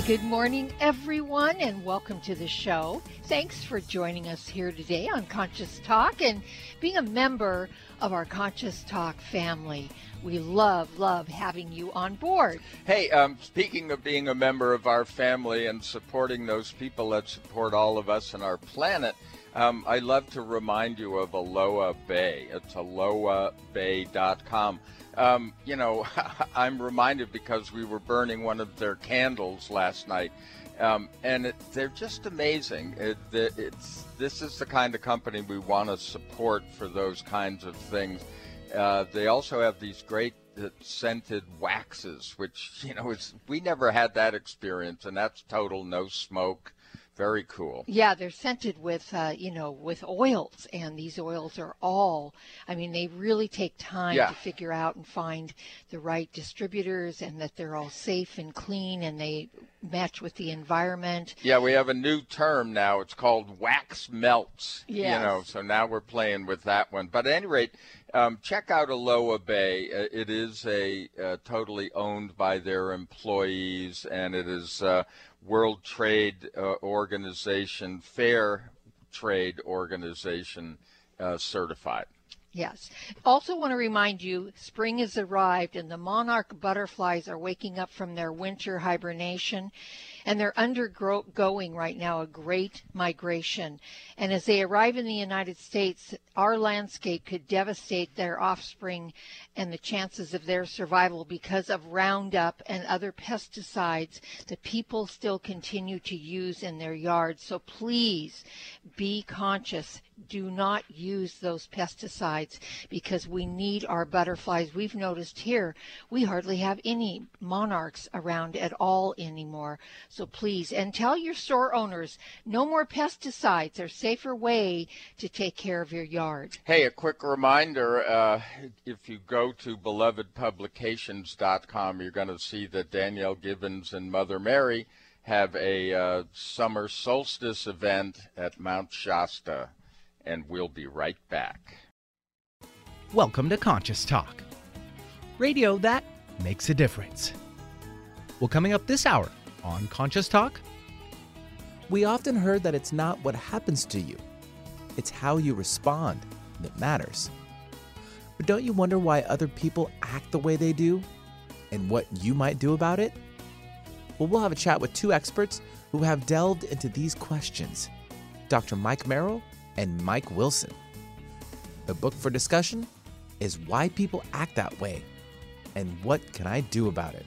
Hey, good morning, everyone, and welcome to the show. Thanks for joining us here today on Conscious Talk and being a member of our Conscious Talk family. We love, love having you on board. Hey, um, speaking of being a member of our family and supporting those people that support all of us and our planet, um, I love to remind you of Aloha Bay. It's alohabay.com. Um, you know, I'm reminded because we were burning one of their candles last night, um, and it, they're just amazing. It, it's this is the kind of company we want to support for those kinds of things. Uh, they also have these great uh, scented waxes, which you know, it's we never had that experience, and that's total no smoke very cool. Yeah, they're scented with, uh, you know, with oils, and these oils are all. I mean, they really take time yeah. to figure out and find the right distributors, and that they're all safe and clean, and they match with the environment. Yeah, we have a new term now. It's called wax melts. Yes. You know, so now we're playing with that one. But at any rate, um, check out Aloha Bay. Uh, it is a uh, totally owned by their employees, and it is uh, World Trade uh, Organization, Fair Trade Organization uh, certified. Yes. Also, want to remind you spring has arrived and the monarch butterflies are waking up from their winter hibernation and they're undergoing right now a great migration. And as they arrive in the United States, our landscape could devastate their offspring and the chances of their survival because of Roundup and other pesticides that people still continue to use in their yards. So please be conscious. Do not use those pesticides because we need our butterflies. We've noticed here we hardly have any monarchs around at all anymore. So please, and tell your store owners no more pesticides. There's safer way to take care of your yard. Hey, a quick reminder uh, if you go to belovedpublications.com, you're going to see that Danielle Gibbons and Mother Mary have a uh, summer solstice event at Mount Shasta, and we'll be right back. Welcome to Conscious Talk, radio that makes a difference. Well, coming up this hour, on Conscious Talk? We often heard that it's not what happens to you, it's how you respond that matters. But don't you wonder why other people act the way they do and what you might do about it? Well, we'll have a chat with two experts who have delved into these questions Dr. Mike Merrill and Mike Wilson. The book for discussion is Why People Act That Way and What Can I Do About It?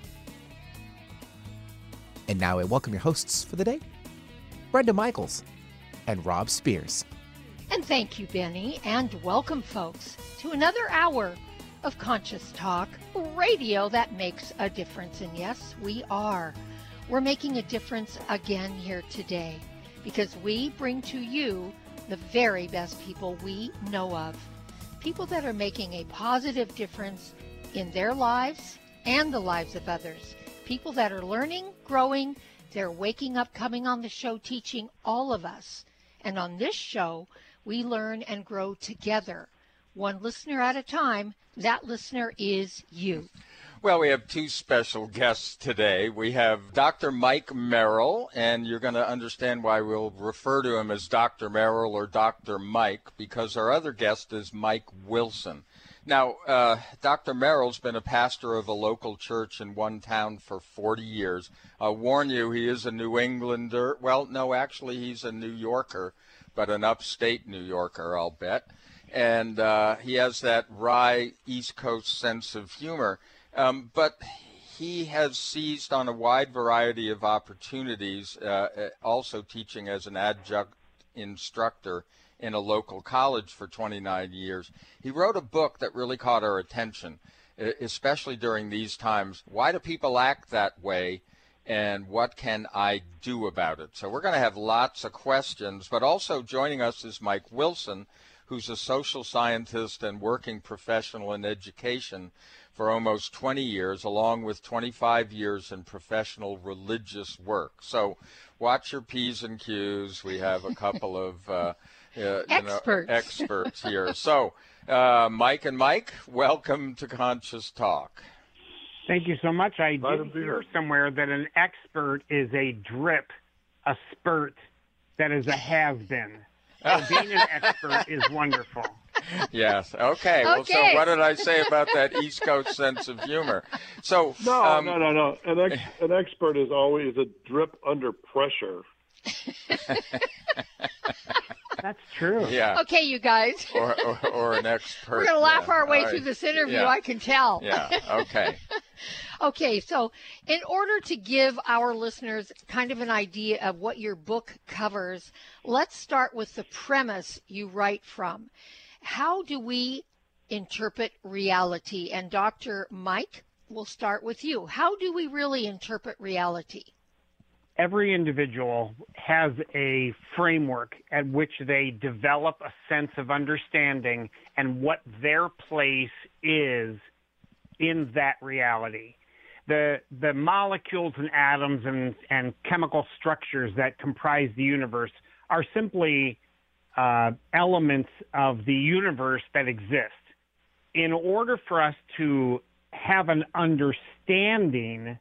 And now I welcome your hosts for the day, Brenda Michaels and Rob Spears. And thank you, Benny, and welcome, folks, to another hour of Conscious Talk, radio that makes a difference. And yes, we are. We're making a difference again here today because we bring to you the very best people we know of. People that are making a positive difference in their lives and the lives of others people that are learning, growing, they're waking up, coming on the show, teaching all of us. And on this show, we learn and grow together, one listener at a time. That listener is you. Well, we have two special guests today. We have Dr. Mike Merrill, and you're going to understand why we'll refer to him as Dr. Merrill or Dr. Mike because our other guest is Mike Wilson. Now, uh, Dr. Merrill's been a pastor of a local church in one town for 40 years. I'll warn you, he is a New Englander. Well, no, actually, he's a New Yorker, but an upstate New Yorker, I'll bet. And uh, he has that wry East Coast sense of humor. Um, but he has seized on a wide variety of opportunities, uh, also teaching as an adjunct instructor in a local college for 29 years. He wrote a book that really caught our attention, especially during these times. Why do people act that way? and what can I do about it? So we're going to have lots of questions, but also joining us is Mike Wilson, who's a social scientist and working professional in education for almost 20 years, along with 25 years in professional religious work. So watch your P's and Q's. We have a couple of uh, uh, experts. Know, experts here. So, uh, Mike and Mike, welcome to Conscious Talk. Thank you so much. I did hear somewhere that an expert is a drip, a spurt that is a have been. So being an expert is wonderful. Yes. Okay. Well, so what did I say about that East Coast sense of humor? So no, um, no, no, no. An, ex- an expert is always a drip under pressure. That's true. Yeah. Okay, you guys. or, or, or, an expert. We're going to laugh yeah. our way right. through this interview, yeah. I can tell. Yeah, okay. okay, so in order to give our listeners kind of an idea of what your book covers, let's start with the premise you write from. How do we interpret reality? And Dr. Mike, we'll start with you. How do we really interpret reality? Every individual has a framework at which they develop a sense of understanding and what their place is in that reality. The, the molecules and atoms and, and chemical structures that comprise the universe are simply uh, elements of the universe that exist. In order for us to have an understanding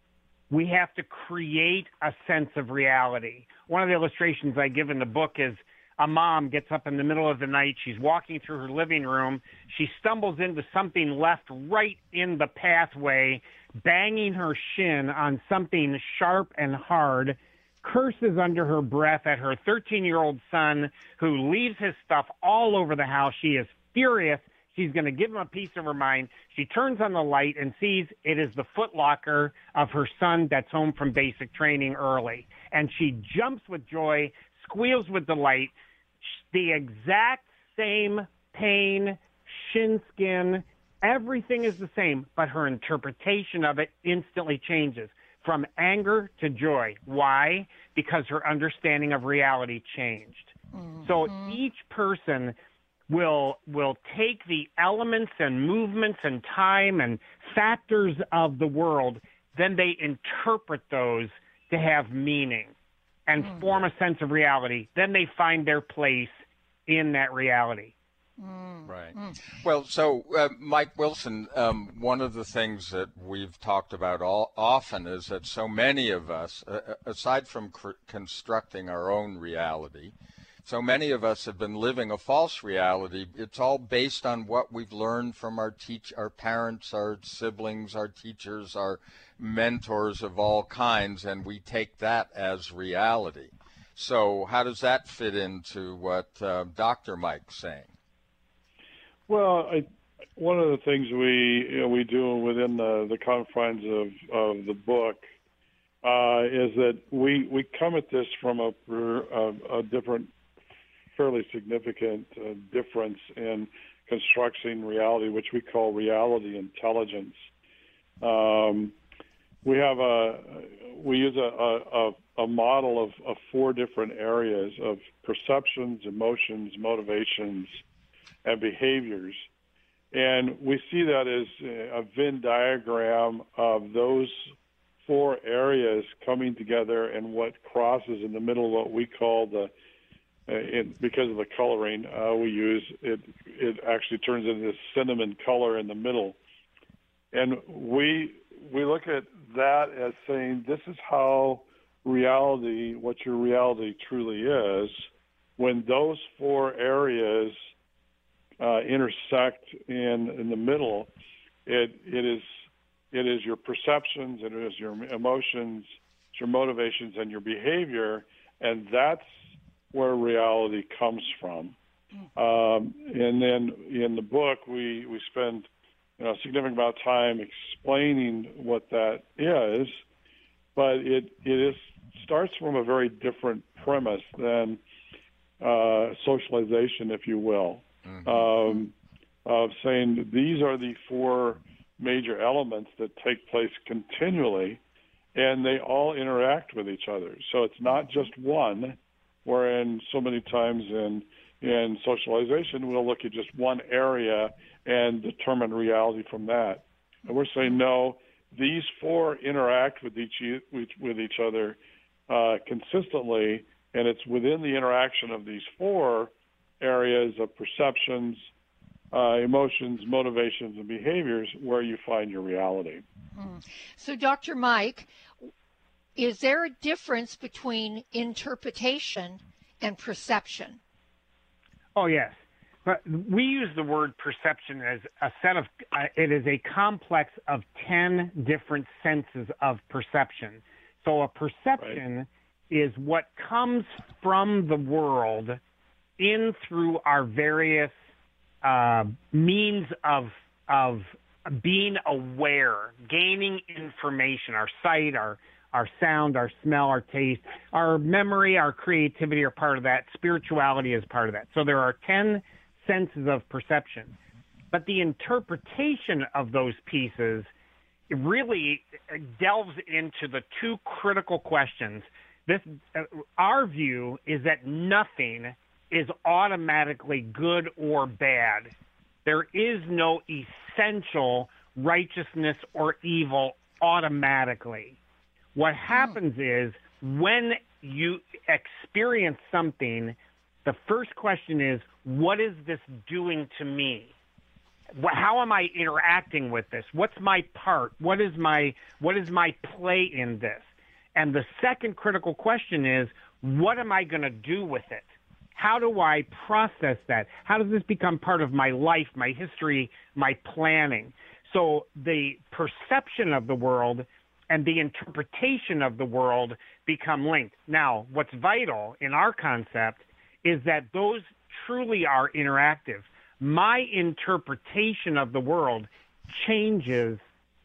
we have to create a sense of reality. One of the illustrations I give in the book is a mom gets up in the middle of the night. She's walking through her living room. She stumbles into something left right in the pathway, banging her shin on something sharp and hard, curses under her breath at her 13 year old son who leaves his stuff all over the house. She is furious. She's going to give him a piece of her mind. She turns on the light and sees it is the footlocker of her son that's home from basic training early. And she jumps with joy, squeals with delight. The exact same pain, shin skin, everything is the same, but her interpretation of it instantly changes from anger to joy. Why? Because her understanding of reality changed. Mm-hmm. So each person will will take the elements and movements and time and factors of the world then they interpret those to have meaning and mm. form a sense of reality then they find their place in that reality mm. right mm. well so uh, mike wilson um, one of the things that we've talked about all, often is that so many of us uh, aside from cr- constructing our own reality so many of us have been living a false reality. It's all based on what we've learned from our teach, our parents, our siblings, our teachers, our mentors of all kinds, and we take that as reality. So how does that fit into what uh, Dr. Mike's saying? Well, I, one of the things we you know, we do within the, the confines of, of the book uh, is that we we come at this from a, a, a different fairly significant uh, difference in constructing reality, which we call reality intelligence. Um, we have a we use a, a, a model of, of, four different areas of perceptions, emotions, motivations, and behaviors, and we see that as a Venn diagram of those four areas coming together and what crosses in the middle what we call the it, because of the coloring uh, we use, it it actually turns into this cinnamon color in the middle, and we we look at that as saying this is how reality, what your reality truly is, when those four areas uh, intersect in in the middle, it it is it is your perceptions, it is your emotions, your motivations, and your behavior, and that's where reality comes from. Um, and then in the book, we, we spend you know, a significant amount of time explaining what that is, but it, it is, starts from a very different premise than uh, socialization, if you will, mm-hmm. um, of saying these are the four major elements that take place continually and they all interact with each other. So it's not just one, wherein so many times in in socialization we'll look at just one area and determine reality from that. And we're saying no, these four interact with each with each other uh, consistently, and it's within the interaction of these four areas of perceptions, uh, emotions, motivations, and behaviors where you find your reality. Mm. So, Dr. Mike, is there a difference between interpretation and perception? Oh, yes. But we use the word perception as a set of, uh, it is a complex of 10 different senses of perception. So a perception right. is what comes from the world in through our various uh, means of, of being aware, gaining information, our sight, our our sound, our smell, our taste, our memory, our creativity are part of that. Spirituality is part of that. So there are 10 senses of perception. But the interpretation of those pieces really delves into the two critical questions. This, uh, our view is that nothing is automatically good or bad. There is no essential righteousness or evil automatically. What oh. happens is when you experience something, the first question is, what is this doing to me? How am I interacting with this? What's my part? What is my what is my play in this? And the second critical question is, what am I going to do with it? How do I process that? How does this become part of my life, my history, my planning? So the perception of the world and the interpretation of the world become linked. Now, what's vital in our concept is that those truly are interactive. My interpretation of the world changes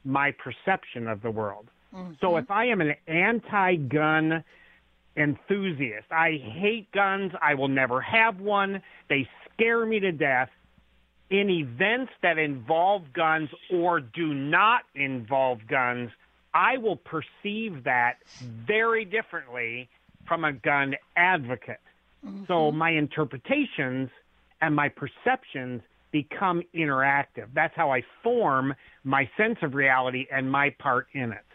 my perception of the world. Mm-hmm. So if I am an anti gun enthusiast, I hate guns, I will never have one, they scare me to death. In events that involve guns or do not involve guns, I will perceive that very differently from a gun advocate. Mm-hmm. So my interpretations and my perceptions become interactive. That's how I form my sense of reality and my part in it.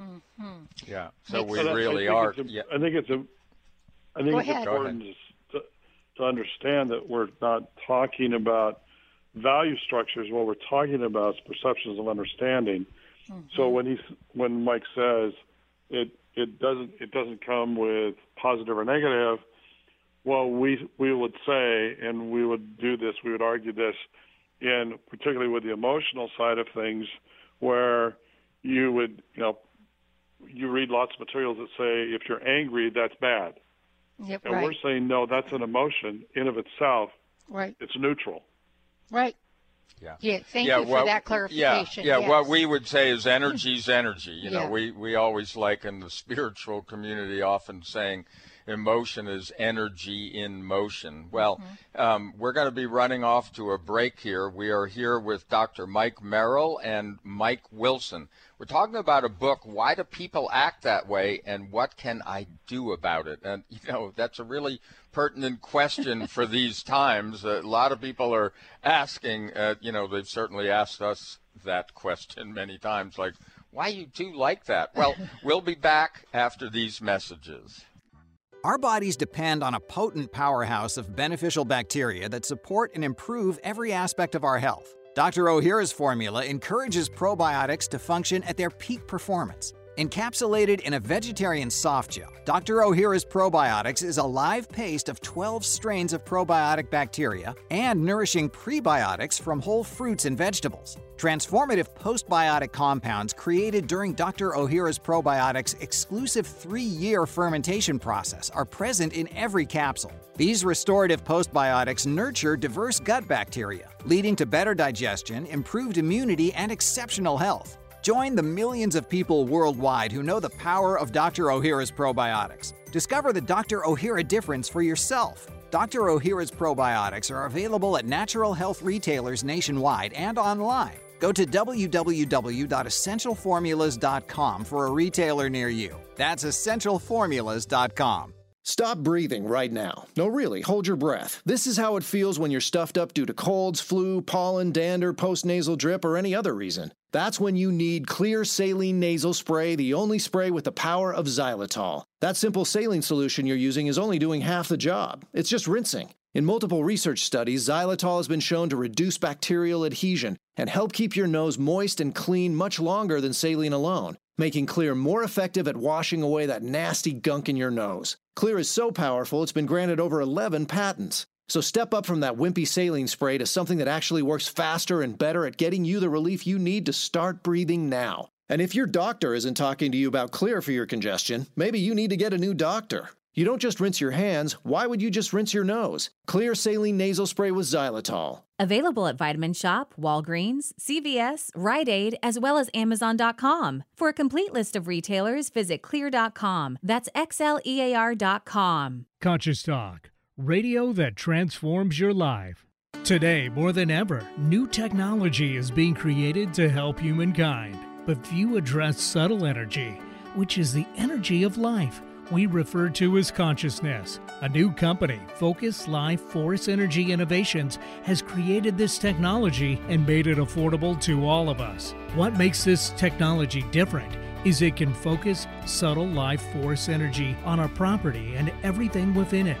Mm-hmm. Yeah. So we really I are. A, yeah. I think it's a. I think Go it's ahead. important to, to understand that we're not talking about value structures. What we're talking about is perceptions of understanding. Mm-hmm. So when he's when Mike says it it doesn't it doesn't come with positive or negative, well we we would say and we would do this we would argue this in particularly with the emotional side of things where you would you know you read lots of materials that say if you're angry that's bad. Yep, and right. we're saying no, that's an emotion in of itself. Right. It's neutral. Right. Yeah. Yeah. Thank yeah, you for that clarification. Yeah. Yeah. Yes. What we would say is energy's energy. You yeah. know, we we always like in the spiritual community often saying emotion is energy in motion. Well, mm-hmm. um, we're going to be running off to a break here. We are here with Dr. Mike Merrill and Mike Wilson. We're talking about a book, Why Do People Act That Way and What Can I Do About It? And, you know, that's a really pertinent question for these times. A lot of people are asking, uh, you know, they've certainly asked us that question many times, like, why you do like that? Well, we'll be back after these messages. Our bodies depend on a potent powerhouse of beneficial bacteria that support and improve every aspect of our health. Dr. Ohhira's formula encourages probiotics to function at their peak performance. Encapsulated in a vegetarian soft gel, Dr. Ohhira's Probiotics is a live paste of 12 strains of probiotic bacteria and nourishing prebiotics from whole fruits and vegetables. Transformative postbiotic compounds created during Dr. Ohhira's Probiotics' exclusive three year fermentation process are present in every capsule. These restorative postbiotics nurture diverse gut bacteria, leading to better digestion, improved immunity, and exceptional health. Join the millions of people worldwide who know the power of Dr. Ohhira's probiotics. Discover the Dr. Ohhira difference for yourself. Dr. Ohhira's probiotics are available at natural health retailers nationwide and online. Go to www.essentialformulas.com for a retailer near you. That's essentialformulas.com. Stop breathing right now. No, really, hold your breath. This is how it feels when you're stuffed up due to colds, flu, pollen, dander, postnasal drip, or any other reason. That's when you need Xlear Saline Nasal Spray, the only spray with the power of xylitol. That simple saline solution you're using is only doing half the job. It's just rinsing. In multiple research studies, xylitol has been shown to reduce bacterial adhesion and help keep your nose moist and clean much longer than saline alone, making Xlear more effective at washing away that nasty gunk in your nose. Xlear is so powerful, it's been granted over 11 patents. So step up from that wimpy saline spray to something that actually works faster and better at getting you the relief you need to start breathing now. And if your doctor isn't talking to you about Xlear for your congestion, maybe you need to get a new doctor. You don't just rinse your hands, why would you just rinse your nose? Xlear Saline Nasal Spray with xylitol. Available at Vitamin Shoppe, Walgreens, CVS, Rite Aid, as well as Amazon.com. For a complete list of retailers, visit xlear.com. That's X L E A R.com. Conscious Talk, radio that transforms your life. Today, more than ever, new technology is being created to help humankind. But few address subtle energy, which is the energy of life we refer to as consciousness. A new company, Focus Life Force Energy Innovations, has created this technology and made it affordable to all of us. What makes this technology different is it can focus subtle life force energy on our property and everything within it.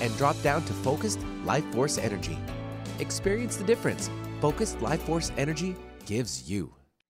and drop down to Focused Life Force Energy. Experience the difference Focused Life Force Energy gives you.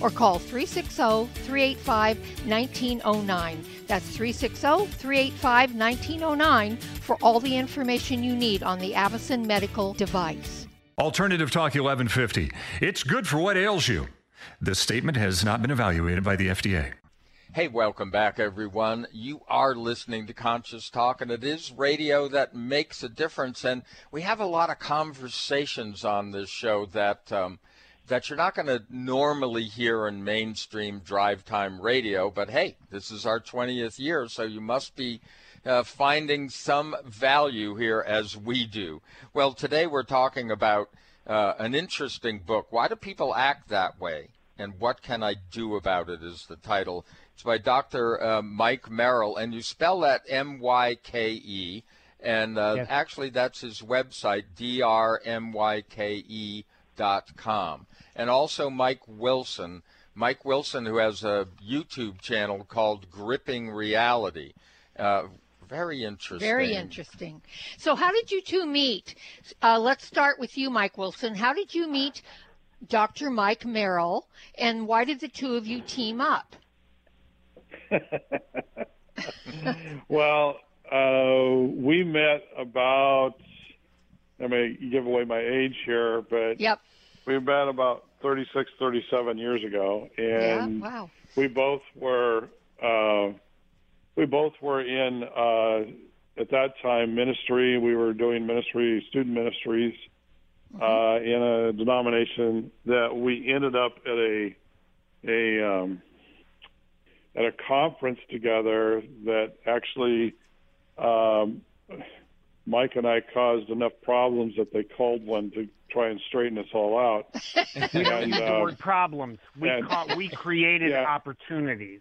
or call 360 385 1909. That's 360 385 1909 for all the information you need on the Avacen medical device. Alternative Talk 1150. It's good for what ails you. This statement has not been evaluated by the FDA. Hey, welcome back, everyone. You are listening to Conscious Talk, and it is radio that makes a difference. And we have a lot of conversations on this show that um, that you're not going to normally hear in mainstream drive time radio. But hey, this is our 20th year, so you must be uh, finding some value here as we do. Well, today we're talking about uh, an interesting book. Why do people act that way? And what can I do about it is the title. It's by Dr. Uh, Mike Merrill, and you spell that M Y K E. And uh, yes. actually, that's his website, drmyke.com and also Mike Wilson. Mike Wilson, who has a YouTube channel called Gripping Reality. Uh, very interesting. Very interesting. So, how did you two meet? Uh, let's start with you, Mike Wilson. How did you meet Dr. Mike Merrill, and why did the two of you team up? well, uh, we met about. I may give away my age here, but yep we met about 36, 37 years ago, and yeah, wow. we both were uh, we both were in uh, at that time ministry. We were doing ministry, student ministries, mm-hmm. uh, in a denomination that we ended up at a a um, at a conference together that actually um, Mike and I caused enough problems that they called one to try and straighten us all out. we don't And, use the uh, word problems. We and- ca- we created Yeah. opportunities.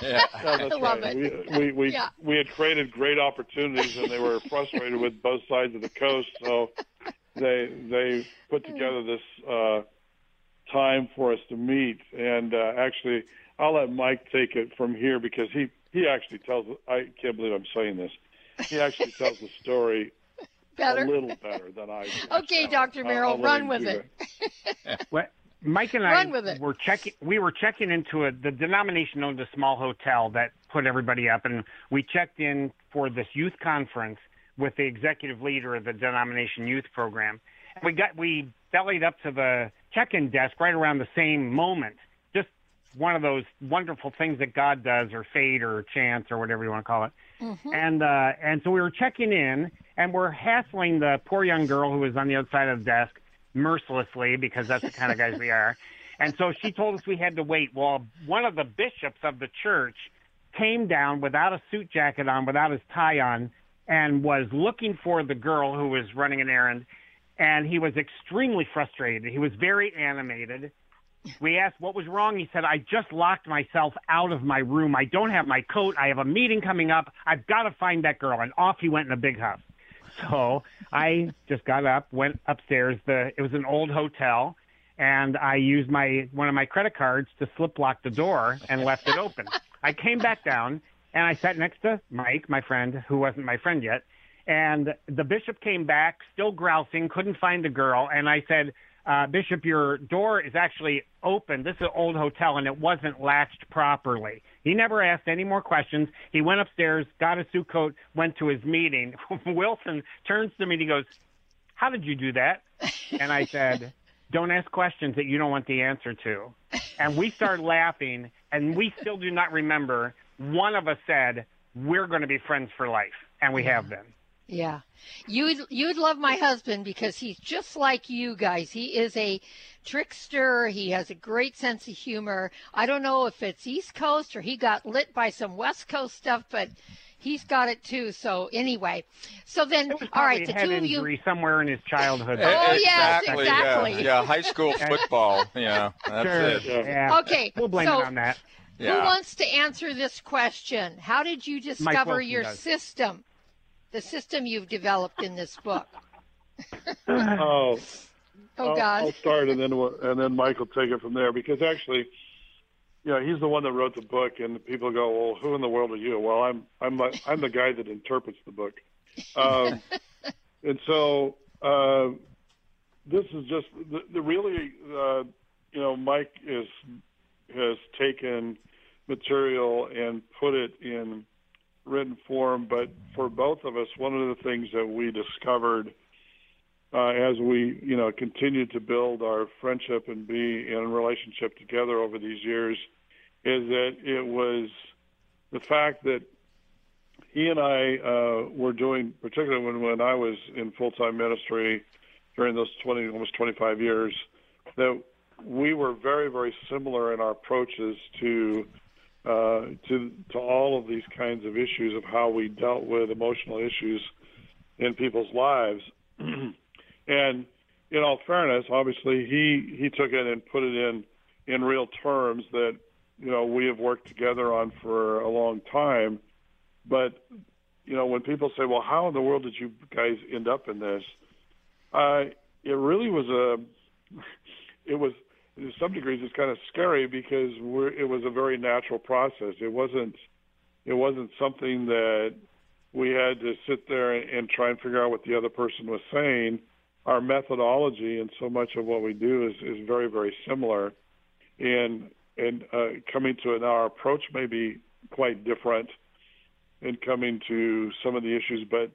Yeah. No, that's I love right. it. We we we, Yeah. we had created great opportunities, and they were frustrated with both sides of the coast. So they they put together this uh, time for us to meet. And uh, actually, I'll let Mike take it from here because he he actually tells. I can't believe I'm saying this. He actually tells the story Better. a little better than I do. Okay, So Dr. I'll- Merrill, I'll run with do it. that. What Mike and I with it. were checking. We were checking into a, the denomination owned a small hotel that put everybody up, and we checked in for this youth conference with the executive leader of the denomination youth program. And we got we bellied up to the check-in desk right around the same moment. Just one of those wonderful things that God does, or fate, or chance, or whatever you want to call it. And uh, and so we were checking in, and we're hassling the poor young girl who was on the outside of the desk mercilessly because that's the kind of guys we are. And so she told us we had to wait. Well, one of the bishops of the church came down without a suit jacket on, without his tie on, and was looking for the girl who was running an errand. And he was extremely frustrated. He was very animated. We asked what was wrong. He said, I just locked myself out of my room. I don't have my coat. I have a meeting coming up. I've got to find that girl. And off he went in a big huff. So I just got up, went upstairs. The it was an old hotel, and I used my one of my credit cards to slip lock the door and left it open. I came back down and I sat next to Mike, my friend, who wasn't my friend yet. And the bishop came back, still grousing, couldn't find the girl. And I said, uh, Bishop, your door is actually open. This is an old hotel, and it wasn't latched properly. He never asked any more questions. He went upstairs, got a suit coat, went to his meeting. Wilson turns to me and he goes, How did you do that? And I said, Don't ask questions that you don't want the answer to. And we started laughing, and we still do not remember. One of us said, We're going to be friends for life. And we have been. Yeah. You'd you'd love my husband because he's just like you guys. He is a trickster. He has a great sense of humor. I don't know if it's East Coast or he got lit by some West Coast stuff, but he's got it too. So anyway. So then all right, probably the head two of you injury somewhere in his childhood. Oh, yes, exactly. exactly. Yeah, yeah, high school football. Yeah, that's Sure. it. Yeah. Okay. We'll blame so it on that. Who wants to answer this question? How did you discover your does. system? The system you've developed in this book. Oh, Oh I'll, God. I'll start and then we'll- and then Mike will take it from there because actually, you know, he's the one that wrote the book, and people go, "Well, who in the world are you?" Well, I'm I'm the, I'm the guy that interprets the book, um, and so uh, this is just the, the really, uh, you know, Mike is has taken material and put it in written form, but for both of us, one of the things that we discovered uh, as we, you know, continued to build our friendship and be in relationship together over these years, is that it was the fact that he and I uh, were doing, particularly when when I was in full time ministry during those twenty almost twenty five years, that we were very very similar in our approaches to. Uh, to to all of these kinds of issues of how we dealt with emotional issues in people's lives, and in all fairness, obviously he he took it and put it in in real terms that you know we have worked together on for a long time. But you know when people say, "Well, how in the world did you guys end up in this?" Uh, it really was a it was to some degrees it's kind of scary because we're, it was a very natural process. It wasn't it wasn't something that we had to sit there and, try and figure out what the other person was saying. Our methodology and so much of what we do is, is very very similar, and and uh, coming to it now, our approach may be quite different in coming to some of the issues, but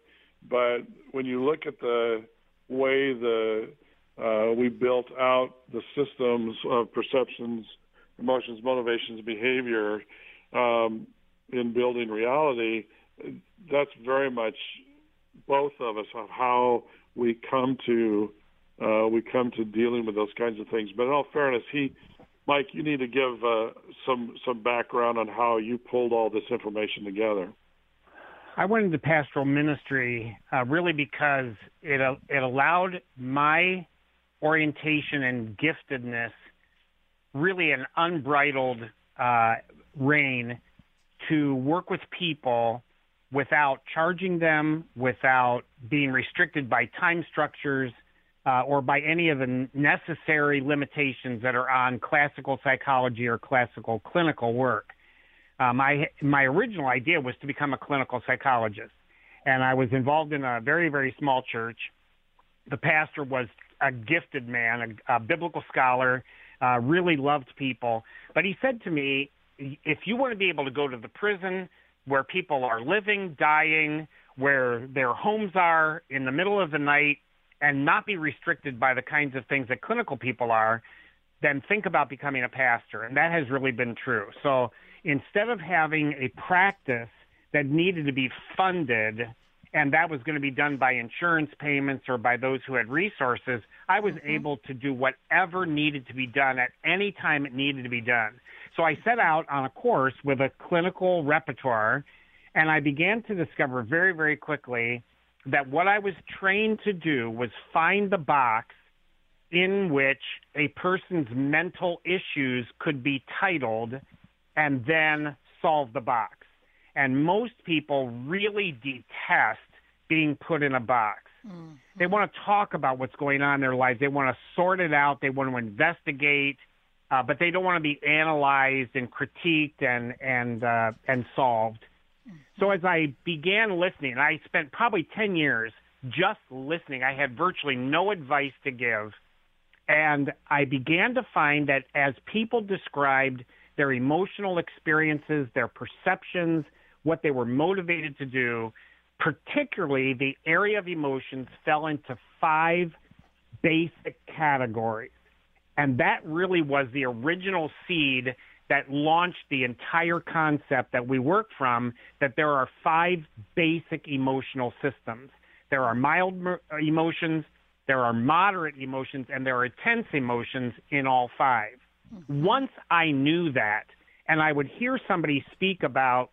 but when you look at the way the uh, we built out the systems of perceptions, emotions, motivations, behavior um, in building reality. That's very much both of us of how we come to uh, we come to dealing with those kinds of things. But in all fairness, he, Mike, you need to give uh, some some background on how you pulled all this information together. I went into pastoral ministry uh, really because it uh, it allowed my orientation and giftedness really an unbridled uh, rein to work with people without charging them, without being restricted by time structures uh, or by any of the necessary limitations that are on classical psychology or classical clinical work. Um, I, my original idea was to become a clinical psychologist, and I was involved in a very, very small church. The pastor was a gifted man, a, a biblical scholar, uh, really loved people. But he said to me, if you want to be able to go to the prison where people are living, dying, where their homes are in the middle of the night, and not be restricted by the kinds of things that clinical people are, then think about becoming a pastor. And that has really been true. So instead of having a practice that needed to be funded and that was going to be done by insurance payments or by those who had resources, I was mm-hmm. able to do whatever needed to be done at any time it needed to be done. So I set out on a course with a clinical repertoire, and I began to discover very, very quickly that what I was trained to do was find the box in which a person's mental issues could be titled and then solve the box. And most people really detest being put in a box. Mm-hmm. They want to talk about what's going on in their lives. They want to sort it out. They want to investigate, uh, but they don't want to be analyzed and critiqued and and uh, and solved. Mm-hmm. So as I began listening, I spent probably ten years just listening. I had virtually no advice to give, and I began to find that as people described their emotional experiences, their perceptions, what they were motivated to do, particularly the area of emotions fell into five basic categories. And that really was the original seed that launched the entire concept that we work from that there are five basic emotional systems. There are mild emotions, there are moderate emotions, and there are intense emotions in all 5 mm-hmm. Once I knew that, and I would hear somebody speak about,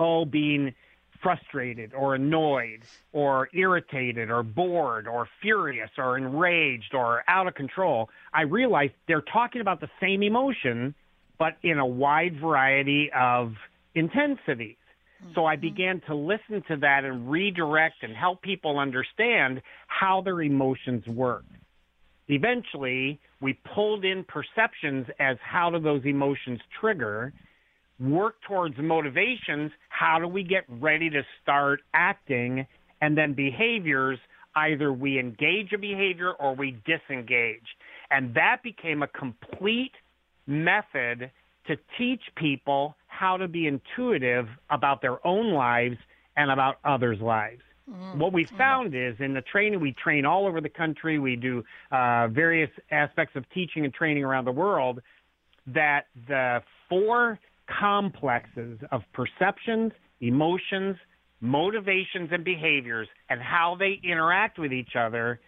oh, being frustrated or annoyed or irritated or bored or furious or enraged or out of control, I realized they're talking about the same emotion, but in a wide variety of intensities. So I mm-hmm. began to listen to that and redirect and help people understand how their emotions work. Eventually, we pulled in perceptions as how do those emotions trigger, work towards motivations. How do we get ready to start acting? And then behaviors, either we engage a behavior or we disengage. And that became a complete method to teach people how to be intuitive about their own lives and about others' lives. Mm-hmm. What we found is in the training, we train all over the country. We do uh, various aspects of teaching and training around the world. That the four complexes of perceptions, emotions, motivations, and behaviors, and how they interact with each other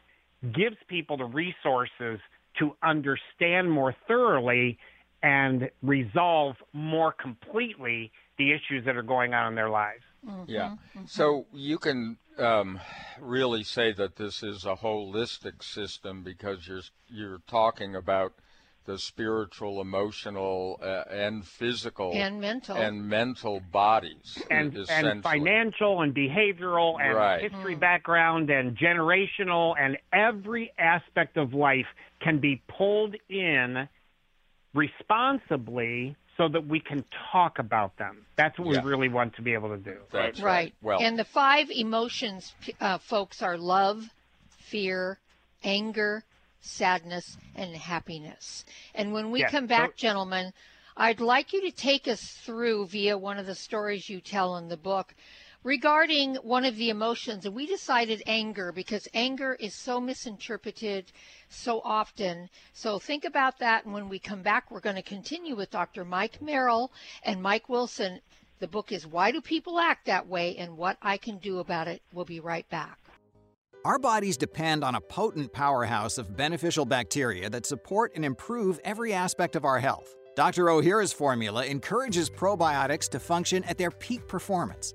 gives people the resources to understand more thoroughly and resolve more completely the issues that are going on in their lives. Mm-hmm, yeah. Mm-hmm. So you can um, really say that this is a holistic system because you're you're talking about the spiritual, emotional, uh, and physical, and mental, and mental bodies, and, and financial, and behavioral, and right. history mm. background, and generational, and every aspect of life can be pulled in responsibly so that we can talk about them. That's what yeah. we really want to be able to do. That's right. right. Well, and the five emotions, uh, folks, are love, fear, anger, sadness, and happiness. And when we yes. come back, so, gentlemen, I'd like you to take us through via one of the stories you tell in the book regarding one of the emotions. And we decided anger because anger is so misinterpreted so often. So think about that. And when we come back, we're going to continue with Dr. Mike Merrill and Mike Wilson. The book is Why Do People Act That Way and What I Can Do About It. We'll be right back. Our bodies depend on a potent powerhouse of beneficial bacteria that support and improve every aspect of our health. Dr. Ohhira's formula encourages probiotics to function at their peak performance.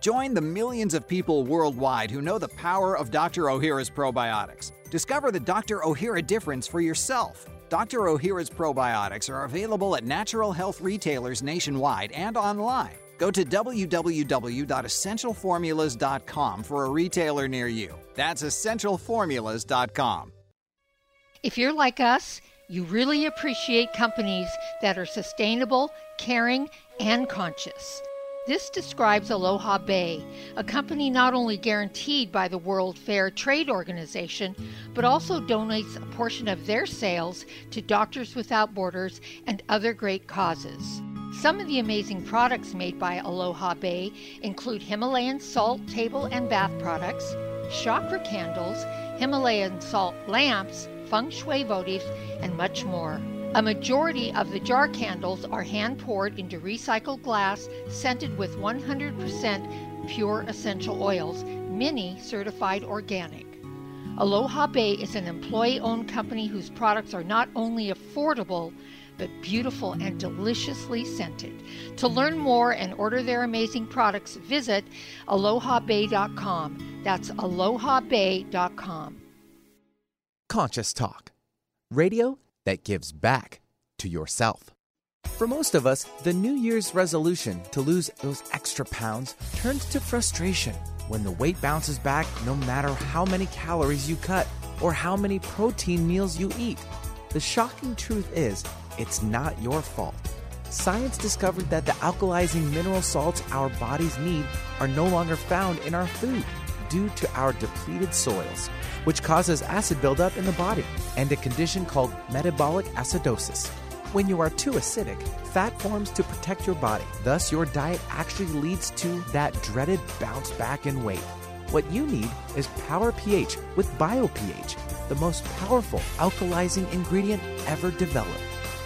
Join the millions of people worldwide who know the power of Dr. Ohhira's probiotics. Discover the Dr. Ohhira difference for yourself. Dr. Ohhira's probiotics are available at natural health retailers nationwide and online. Go to www.essentialformulas.com for a retailer near you. That's essentialformulas.com. If you're like us, you really appreciate companies that are sustainable, caring, and conscious. This describes Aloha Bay, a company not only guaranteed by the World Fair Trade Organization, but also donates a portion of their sales to Doctors Without Borders and other great causes. Some of the amazing products made by Aloha Bay include Himalayan salt table and bath products, chakra candles, Himalayan salt lamps, feng shui votives, and much more. A majority of the jar candles are hand poured into recycled glass, scented with 100% pure essential oils, many certified organic. Aloha Bay is an employee owned company whose products are not only affordable, but beautiful and deliciously scented. To learn more and order their amazing products, visit alohabay.com. That's alohabay.com. Conscious Talk radio that gives back to yourself. For most of us, the New Year's resolution to lose those extra pounds turns to frustration when the weight bounces back no matter how many calories you cut or how many protein meals you eat. The shocking truth is, it's not your fault. Science discovered that the alkalizing mineral salts our bodies need are no longer found in our food due to our depleted soils, which causes acid buildup in the body and a condition called metabolic acidosis. When you are too acidic, fat forms to protect your body. Thus, your diet actually leads to that dreaded bounce back in weight. What you need is Power pH with BioPH, the most powerful alkalizing ingredient ever developed.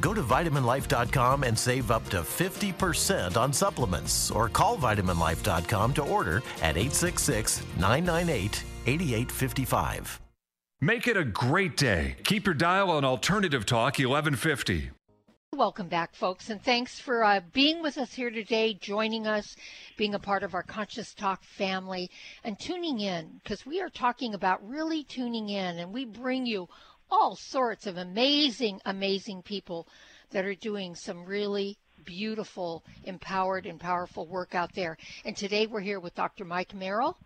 Go to vitaminlife.com and save up to 50% on supplements or call vitaminlife.com to order at 866 998 8855. Make it a great day. Keep your dial on Alternative Talk 1150. Welcome back, folks, and thanks for uh, being with us here today, joining us, being a part of our Conscious Talk family, and tuning in because we are talking about really tuning in, and we bring you all sorts of amazing, amazing people that are doing some really beautiful, empowered, and powerful work out there. And today we're here with Dr. Myke Merrill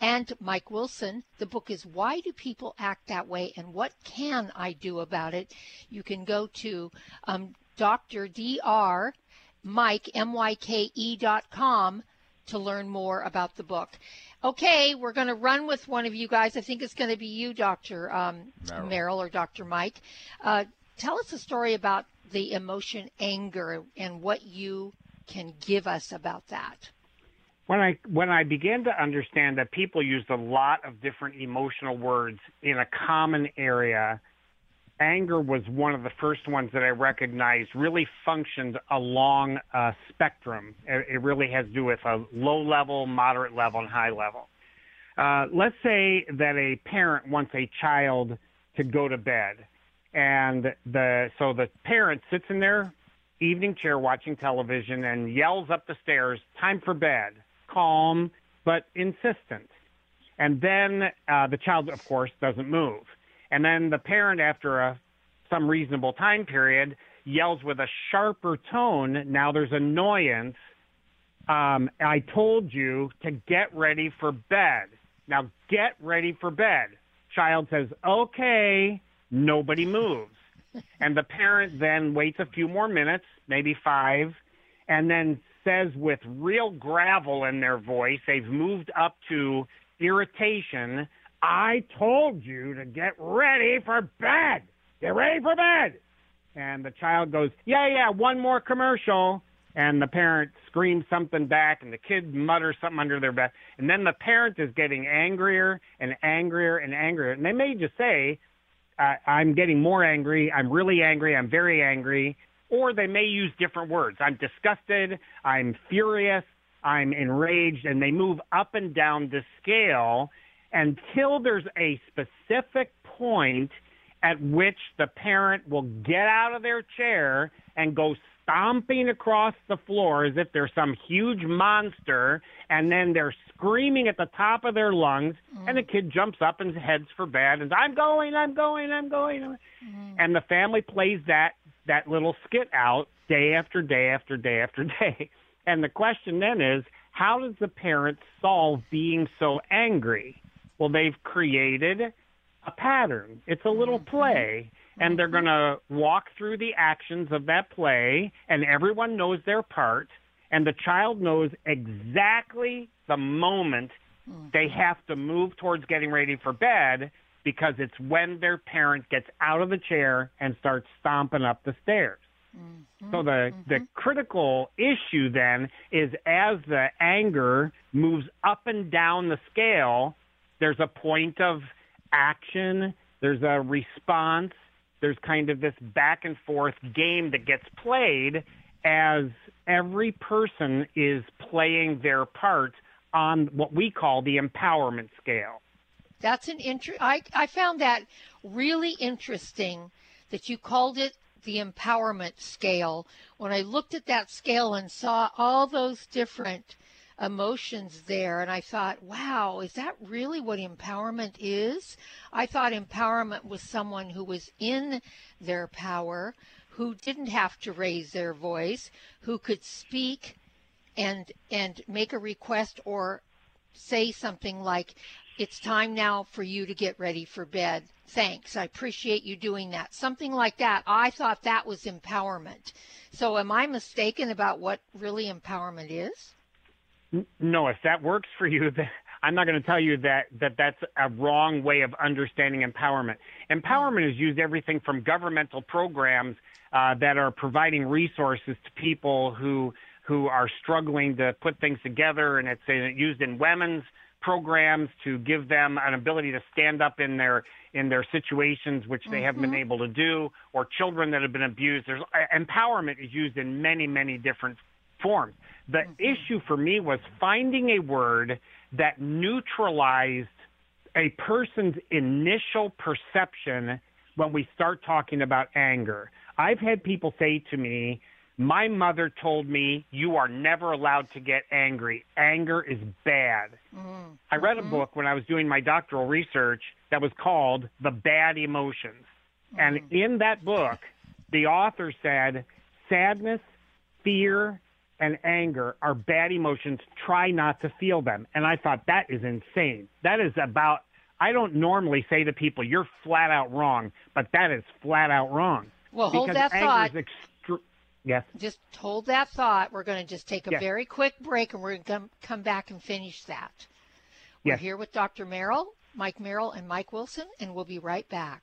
and Mike Wilson. The book is Why Do People Act That Way and What Can I Do About It? You can go to um, Dr. Dr. Mike, M-Y-K-E dot com to learn more about the book. Okay, we're going to run with one of you guys. I think it's going to be you, Dr. Um, Merrill. Merrill. or Dr. Mike. Uh, tell us a story about the emotion anger and what you can give us about that. When I when I began to understand that people used a lot of different emotional words in a common area, anger was one of the first ones that I recognized really functioned along a spectrum. It really has to do with a low level, moderate level, and high level. Uh, let's say that a parent wants a child to go to bed, and the so the parent sits in their evening chair watching television and yells up the stairs, "Time for bed." calm but insistent. And then uh, the child, of course, doesn't move. And then the parent, after a some reasonable time period, yells with a sharper tone. Now there's annoyance. Um, I told you to get ready for bed. Now get ready for bed. Child says, okay. Nobody moves. and the parent then waits a few more minutes, maybe five, and then says with real gravel in their voice, they've moved up to irritation, I told you to get ready for bed. Get ready for bed. And the child goes, Yeah, yeah, one more commercial. And the parent screams something back, and the kid mutters something under their breath. And then the parent is getting angrier and angrier and angrier. And they may just say, uh, I'm getting more angry. I'm really angry. I'm very angry. Or they may use different words. I'm disgusted. I'm furious. I'm enraged. And they move up and down the scale until there's a specific point at which the parent will get out of their chair and go stomping across the floor as if they're some huge monster, and then they're screaming at the top of their lungs, mm. and the kid jumps up and heads for bed and says, I'm going, I'm going, I'm going. Mm. And the family plays that that little skit out day after day after day after day. And the question then is, how does the parent solve being so angry? Well, they've created a pattern. It's a little mm-hmm. play and they're going to walk through the actions of that play, and everyone knows their part, and the child knows exactly the moment mm-hmm. they have to move towards getting ready for bed because it's when their parent gets out of the chair and starts stomping up the stairs. Mm-hmm. So the mm-hmm. the critical issue then is as the anger moves up and down the scale, there's a point of action, there's a response, there's kind of this back and forth game that gets played as every person is playing their part on what we call the empowerment scale. That's an inter- I, I found that really interesting that you called it the empowerment scale. When I looked at that scale and saw all those different emotions there. And I thought, wow, is that really what empowerment is? I thought empowerment was someone who was in their power, who didn't have to raise their voice, who could speak and and make a request or say something like it's time now for you to get ready for bed. Thanks. I appreciate you doing that. Something like that. I thought that was empowerment. So am I mistaken about what really empowerment is? No, if that works for you, then I'm not going to tell you that, that that's a wrong way of understanding empowerment. Empowerment is used everything from governmental programs uh, that are providing resources to people who who are struggling to put things together, and it's uh, used in women's programs to give them an ability to stand up in their in their situations which they mm-hmm. haven't been able to do, or children that have been abused. There's empowerment is used in many many different forms. The mm-hmm. issue for me was finding a word that neutralized a person's initial perception when we start talking about anger. I've had people say to me, my mother told me you are never allowed to get angry. Anger is bad. Mm-hmm. I read a mm-hmm. book when I was doing my doctoral research that was called The Bad Emotions. Mm-hmm. And in that book, the author said sadness, fear, and anger are bad emotions. Try not to feel them. And I thought that is insane. That is about, I don't normally say to people, you're flat out wrong, but that is flat out wrong. Well, hold that thought. Yes. Just hold that thought. We're going to just take a yes. very quick break and we're going to come back and finish that. We're yes. here with Dr. Merrill, Myke Merrill, and Mike Wilson, and we'll be right back.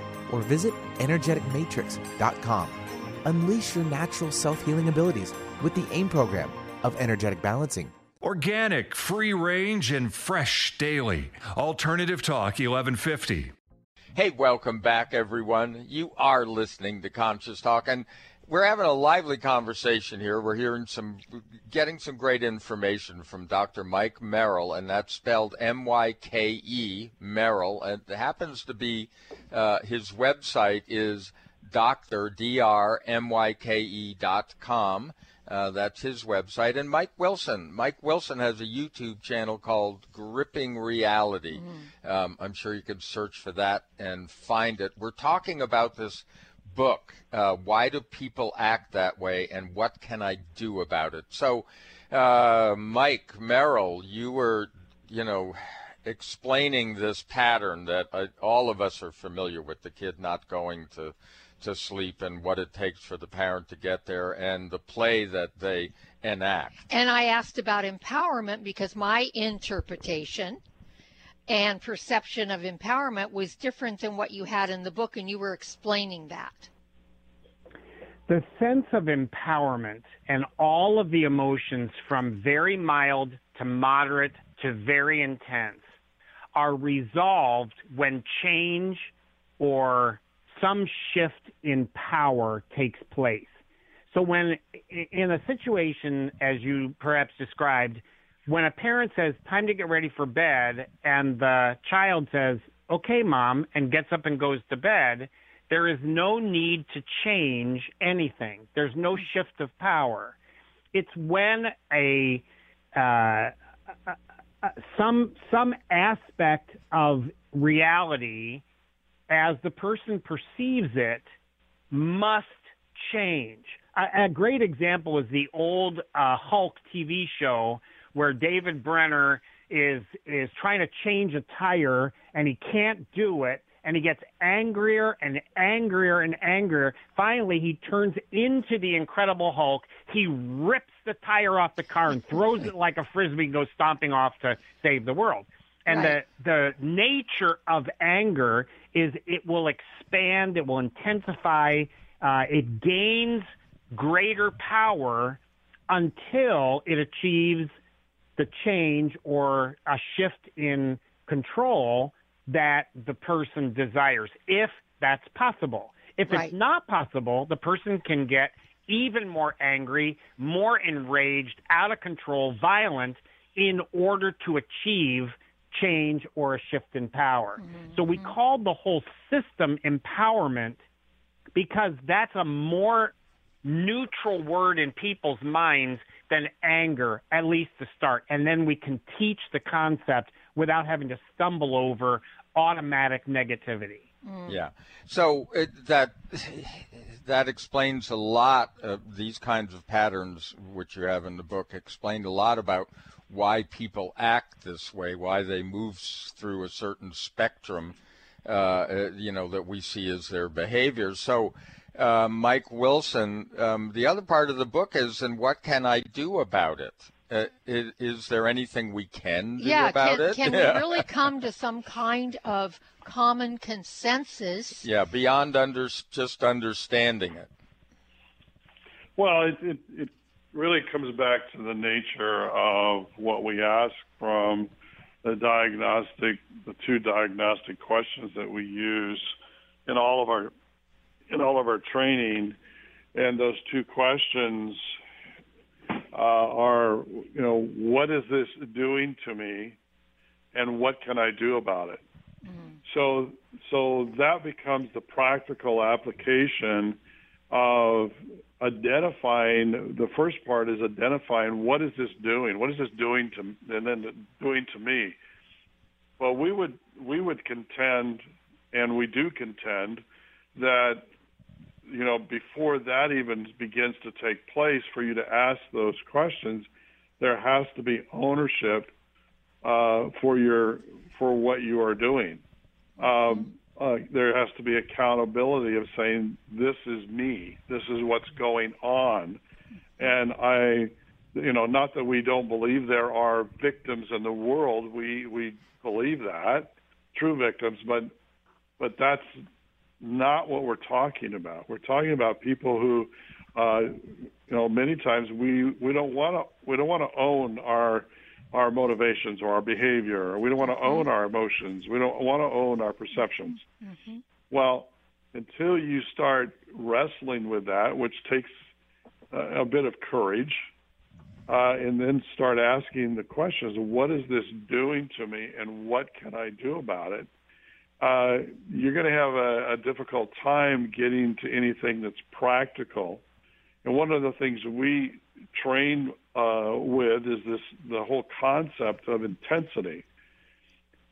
or visit energeticmatrix.com. Unleash your natural self healing abilities with the AIM program of energetic balancing. Organic, free range, and fresh daily. Alternative Talk 1150. Hey, welcome back, everyone. You are listening to Conscious Talk, and we're having a lively conversation here. We're hearing some, getting some great information from Dr. Myke Merrill, and that's spelled M-Y-K-E Merrill, and it happens to be uh, his website is Dr. D-R-M-Y-K-E dot com. Uh, that's his website. And Mike Wilson. Mike Wilson has a YouTube channel called Gripping Reality. Mm. Um, I'm sure you can search for that and find it. We're talking about this book, uh, Why Do People Act That Way and What Can I Do About It? So, uh, Myke Merrill, you were, you know, explaining this pattern that uh, all of us are familiar with the kid not going to to sleep and what it takes for the parent to get there and the play that they enact. And I asked about empowerment because my interpretation and perception of empowerment was different than what you had in the book, and you were explaining that. The sense of empowerment and all of the emotions from very mild to moderate to very intense are resolved when change or some shift in power takes place. So when in a situation, as you perhaps described, when a parent says, time to get ready for bed, and the child says, okay, mom, and gets up and goes to bed, there is no need to change anything. There's no shift of power. It's when a, uh, some some aspect of reality as the person perceives it must change. A, a great example is the old uh, Hulk TV show where David Banner is is trying to change a tire and he can't do it and he gets angrier and angrier and angrier. Finally, he turns into the Incredible Hulk. He rips the tire off the car and throws it like a frisbee and goes stomping off to save the world. And right. the the nature of anger is it will expand, it will intensify, uh, it gains greater power until it achieves the change or a shift in control that the person desires, if that's possible. If right. it's not possible, the person can get even more angry, more enraged, out of control, violent in order to achieve change or a shift in power. Mm-hmm. So we called the whole system empowerment because that's a more neutral word in people's minds than anger, at least to start. And then we can teach the concept without having to stumble over automatic negativity. Mm. Yeah. So it, that that explains a lot of these kinds of patterns which you have in the book explained a lot about why people act this way, why they move through a certain spectrum, uh, uh, you know, that we see as their behavior. So, uh, Mike Wilson, um, the other part of the book is, and what can I do about it? uh, is, is, there anything we can do yeah, about can, it? Can yeah. we really come to some kind of common consensus? Yeah, beyond under, just understanding it. Well, it, it, it really comes back to the nature of what we ask from the diagnostic, the two diagnostic questions that we use in all of our in all of our training, and those two questions uh, are, you know, what is this doing to me, and what can I do about it? Mm-hmm. So, so that becomes the practical application of identifying. The first part is identifying what is this doing, what is this doing to, and then doing to me. Well, we would we would contend, and we do contend that you know, before that even begins to take place, for you to ask those questions, there has to be ownership uh, for your for what you are doing. Um, uh, there has to be accountability of saying, "This is me. This is what's going on," and I, you know, not that we don't believe there are victims in the world. We we believe that true victims, but but that's not what we're talking about. We're talking about people who, uh, you know, many times we we don't want to we don't want to own our our motivations or our behavior. We don't want to mm-hmm. own our emotions. We don't want to own our perceptions. Mm-hmm. Well, until you start wrestling with that, which takes a, a bit of courage, uh, and then start asking the questions: What is this doing to me, and what can I do about it? Uh, you're going to have a, a difficult time getting to anything that's practical. And one of the things we train uh, with is this the whole concept of intensity.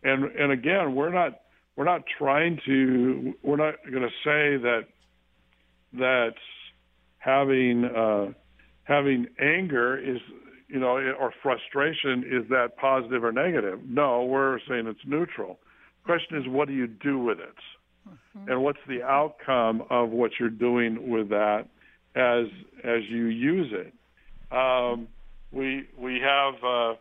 And and again, we're not we're not trying to we're not going to say that that having uh, having anger is you know or frustration is that positive or negative. No, we're saying it's neutral question is, what do you do with it? Mm-hmm. And what's the outcome of what you're doing with that as as you use it? Um, we we have uh,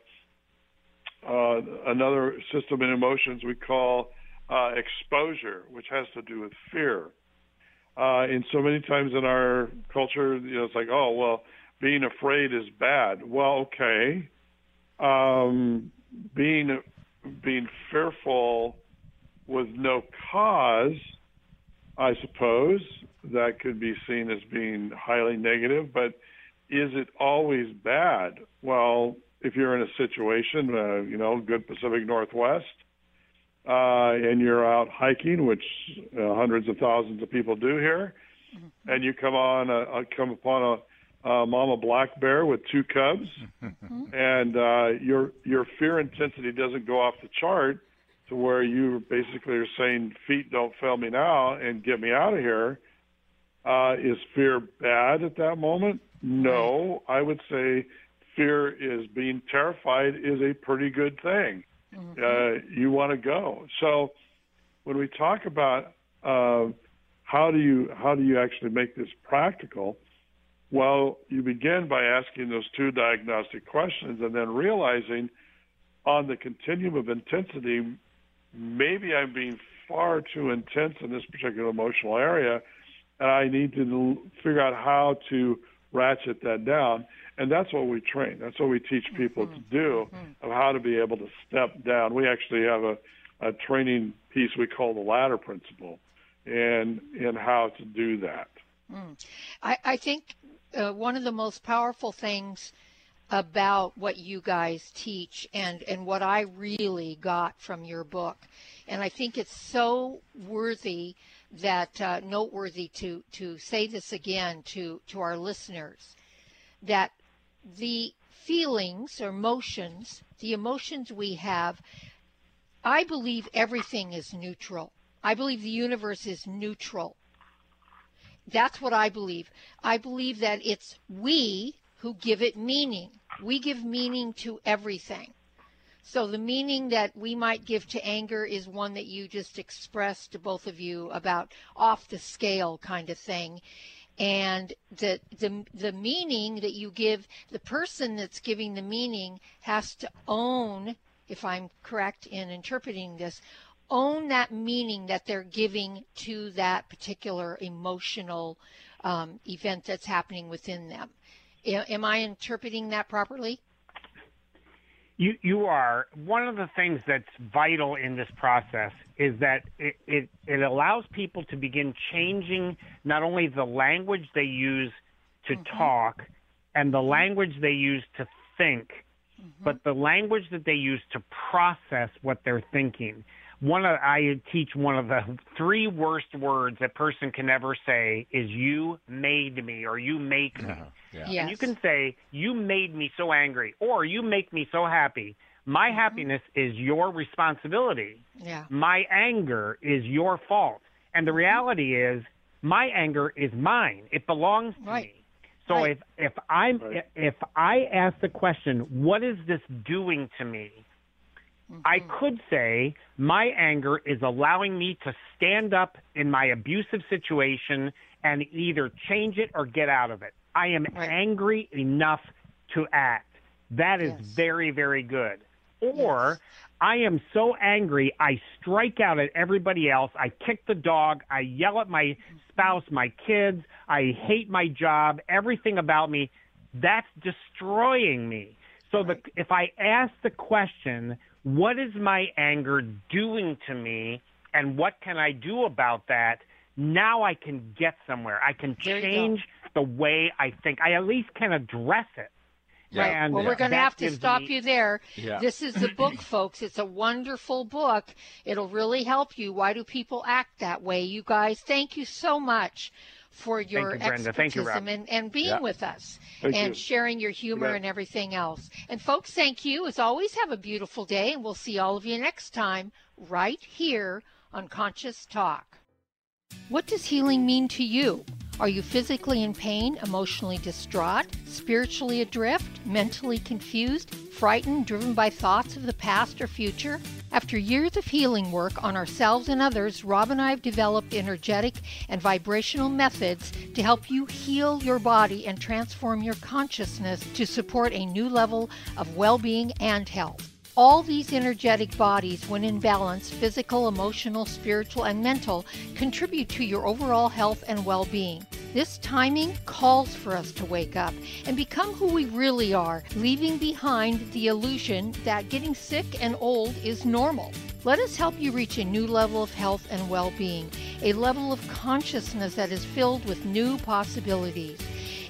uh, another system in emotions we call uh, exposure, which has to do with fear. Uh, and so many times in our culture, you know, it's like, oh well, being afraid is bad. Well, okay, um, being being fearful with no cause, I suppose that could be seen as being highly negative, but is it always bad? Well, if you're in a situation, uh, you know, good Pacific Northwest, uh, and you're out hiking, which uh, hundreds of thousands of people do here, mm-hmm. and you come on, a, a, come upon a, a mama black bear with two cubs, mm-hmm. and uh, your your fear intensity doesn't go off the chart to where you basically are saying, feet don't fail me now and get me out of here. Uh, is fear bad at that moment? No. I would say fear is being terrified is a pretty good thing. Mm-hmm. Uh, you want to go. So when we talk about uh, how do you how do you actually make this practical? Well, you begin by asking those two diagnostic questions and then realizing on the continuum of intensity maybe I'm being far too intense in this particular emotional area, and I need to figure out how to ratchet that down. And that's what we train. That's what we teach people mm-hmm. to do mm-hmm. of how to be able to step down. We actually have a, a training piece we call the ladder principle, and and how to do that. Mm. I, I think uh, one of the most powerful things about what you guys teach and, and what I really got from your book. And I think it's so worthy that uh, noteworthy to, to say this again to, to our listeners that the feelings or emotions, the emotions we have, I believe everything is neutral. I believe the universe is neutral. That's what I believe. I believe that it's we who give it meaning. We give meaning to everything. So the meaning that we might give to anger is one that you just expressed to both of you about off the scale kind of thing. and the the the meaning that you give the person that's giving the meaning has to own if i'm correct in interpreting this own that meaning that they're giving to that particular emotional um, event that's happening within them am i interpreting that properly you you are one of the things that's vital in this process is that it, it, it allows people to begin changing not only the language they use to mm-hmm. talk and the language they use to think, mm-hmm. but the language that they use to process what they're thinking. One of I teach one of the three worst words a person can ever say is "you made me" or "you make me." Uh-huh. Yeah. Yes. And you can say, You made me so angry, or You make me so happy. My mm-hmm. happiness is your responsibility. Yeah. My anger is your fault. And the mm-hmm. reality is, my anger is mine. It belongs to right. me. So right. if if I'm right. if I ask the question, what is this doing to me? Mm-hmm. I could say my anger is allowing me to stand up in my abusive situation and either change it or get out of it. I am right. angry enough to act. That is yes. very, very good. Or yes. I am so angry, I strike out at everybody else. I kick the dog. I yell at my spouse, my kids. I hate my job, everything about me. That's destroying me. So right. the, if I ask the question, what is my anger doing to me and what can I do about that? Now I can get somewhere. I can change the way I think. I at least can address it. Yeah. And well, we're going to have to stop me... you there. Yeah. This is the book, folks. It's a wonderful book. It'll really help you. Why do people act that way? You guys, thank you so much for your you, expertise and, and being yeah. with us thank and you. sharing your humor and everything else. And folks, thank you. As always, have a beautiful day, and we'll see all of you next time right here on Conscious Talk. What does healing mean to you? Are you physically in pain, emotionally distraught, spiritually adrift, mentally confused, frightened, driven by thoughts of the past or future? After years of healing work on ourselves and others, Rob and I have developed energetic and vibrational methods to help you heal your body and transform your consciousness to support a new level of well being and health. All these energetic bodies, when in balance, physical, emotional, spiritual, and mental, contribute to your overall health and well being. This timing calls for us to wake up and become who we really are, leaving behind the illusion that getting sick and old is normal. Let us help you reach a new level of health and well being, a level of consciousness that is filled with new possibilities.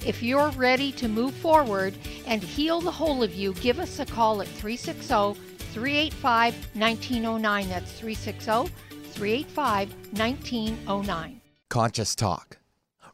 If you're ready to move forward and heal the whole of you, give us a call at 360 385 1909. That's 360 385 1909. Conscious Talk,